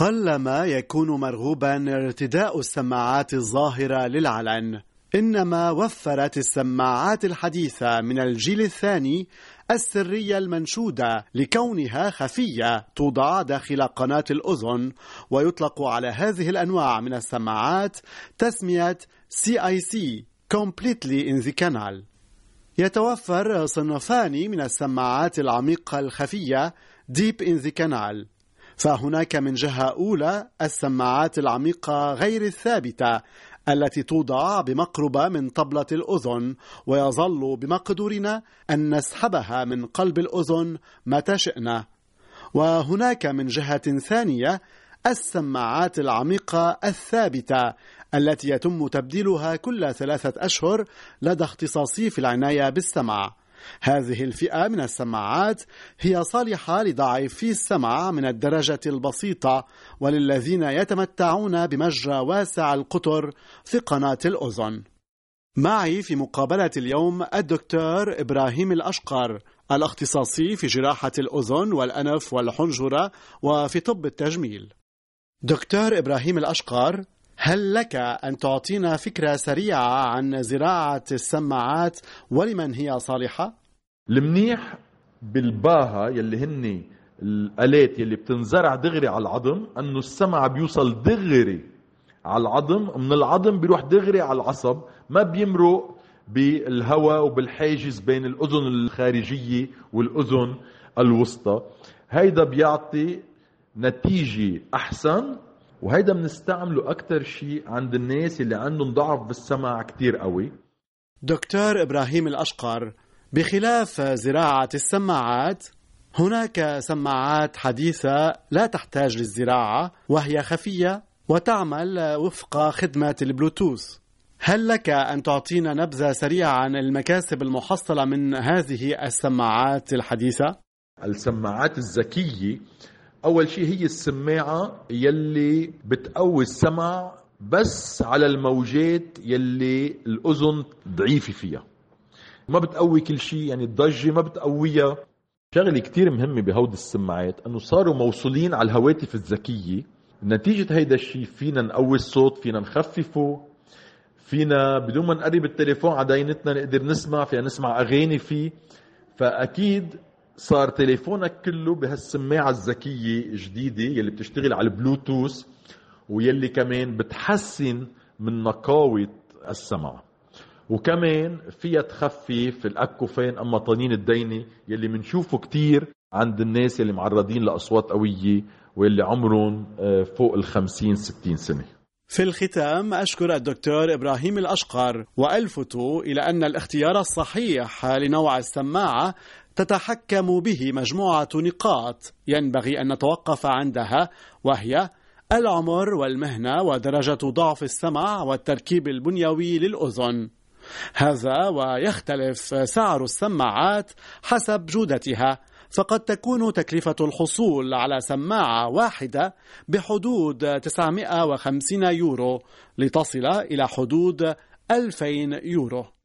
قلما يكون مرغوبا ارتداء السماعات الظاهرة للعلن. إنما وفرت السماعات الحديثة من الجيل الثاني السرية المنشودة لكونها خفية توضع داخل قناة الأذن ويطلق على هذه الأنواع من السماعات تسمية CIC Completely in the Canal يتوفر صنفان من السماعات العميقة الخفية Deep in the Canal فهناك من جهة أولى السماعات العميقة غير الثابتة التي توضع بمقربة من طبلة الأذن ويظل بمقدورنا أن نسحبها من قلب الأذن متى شئنا. وهناك من جهة ثانية السماعات العميقة الثابتة التي يتم تبديلها كل ثلاثة أشهر لدى اختصاصي في العناية بالسمع هذه الفئة من السماعات هي صالحة لضعيفي السمع من الدرجة البسيطة وللذين يتمتعون بمجرى واسع القطر في قناة الأذن. معي في مقابلة اليوم الدكتور إبراهيم الأشقر الاختصاصي في جراحة الأذن والأنف والحنجرة وفي طب التجميل. دكتور إبراهيم الأشقر هل لك أن تعطينا فكرة سريعة عن زراعة السماعات ولمن هي صالحة؟ المنيح بالباها يلي هن الآلات يلي بتنزرع دغري على العظم أنه السمع بيوصل دغري على العظم من العظم بيروح دغري على العصب ما بيمرق بالهواء وبالحاجز بين الأذن الخارجية والأذن الوسطى هيدا بيعطي نتيجة أحسن وهيدا بنستعمله أكثر شيء عند الناس اللي عندهم ضعف بالسمع كتير قوي دكتور إبراهيم الأشقر بخلاف زراعة السماعات هناك سماعات حديثة لا تحتاج للزراعة وهي خفية وتعمل وفق خدمة البلوتوث هل لك أن تعطينا نبذة سريعة عن المكاسب المحصلة من هذه السماعات الحديثة؟ السماعات الذكية أول شيء هي السماعة يلي بتقوي السمع بس على الموجات يلي الأذن ضعيفه فيها. ما بتقوي كل شيء يعني الضجة ما بتقويها. شغلة كتير مهمة بهود السماعات إنه صاروا موصولين على الهواتف الذكية. نتيجة هيدا الشيء فينا نقوي الصوت فينا نخففه فينا بدون ما نقرب التليفون على دينتنا نقدر نسمع فينا نسمع أغاني فيه. فأكيد صار تليفونك كله بهالسماعة الذكية الجديدة يلي بتشتغل على البلوتوث ويلي كمان بتحسن من نقاوة السمع وكمان فيها تخفف الأكوفين أما طنين الدينة يلي منشوفه كتير عند الناس يلي معرضين لأصوات قوية واللي عمرهم آه، فوق الخمسين ستين سنة. في الختام أشكر الدكتور إبراهيم الأشقر وألفت إلى أن الاختيار الصحيح لنوع السماعة تتحكم به مجموعة نقاط. ينبغي أن نتوقف عندها وهي العمر والمهنة ودرجة ضعف السمع والتركيب البنيوي للأذن. هذا ويختلف سعر السماعات حسب جودتها فقد تكون تكلفة الحصول على سماعة واحدة بحدود 950 يورو لتصل إلى حدود 2000 يورو.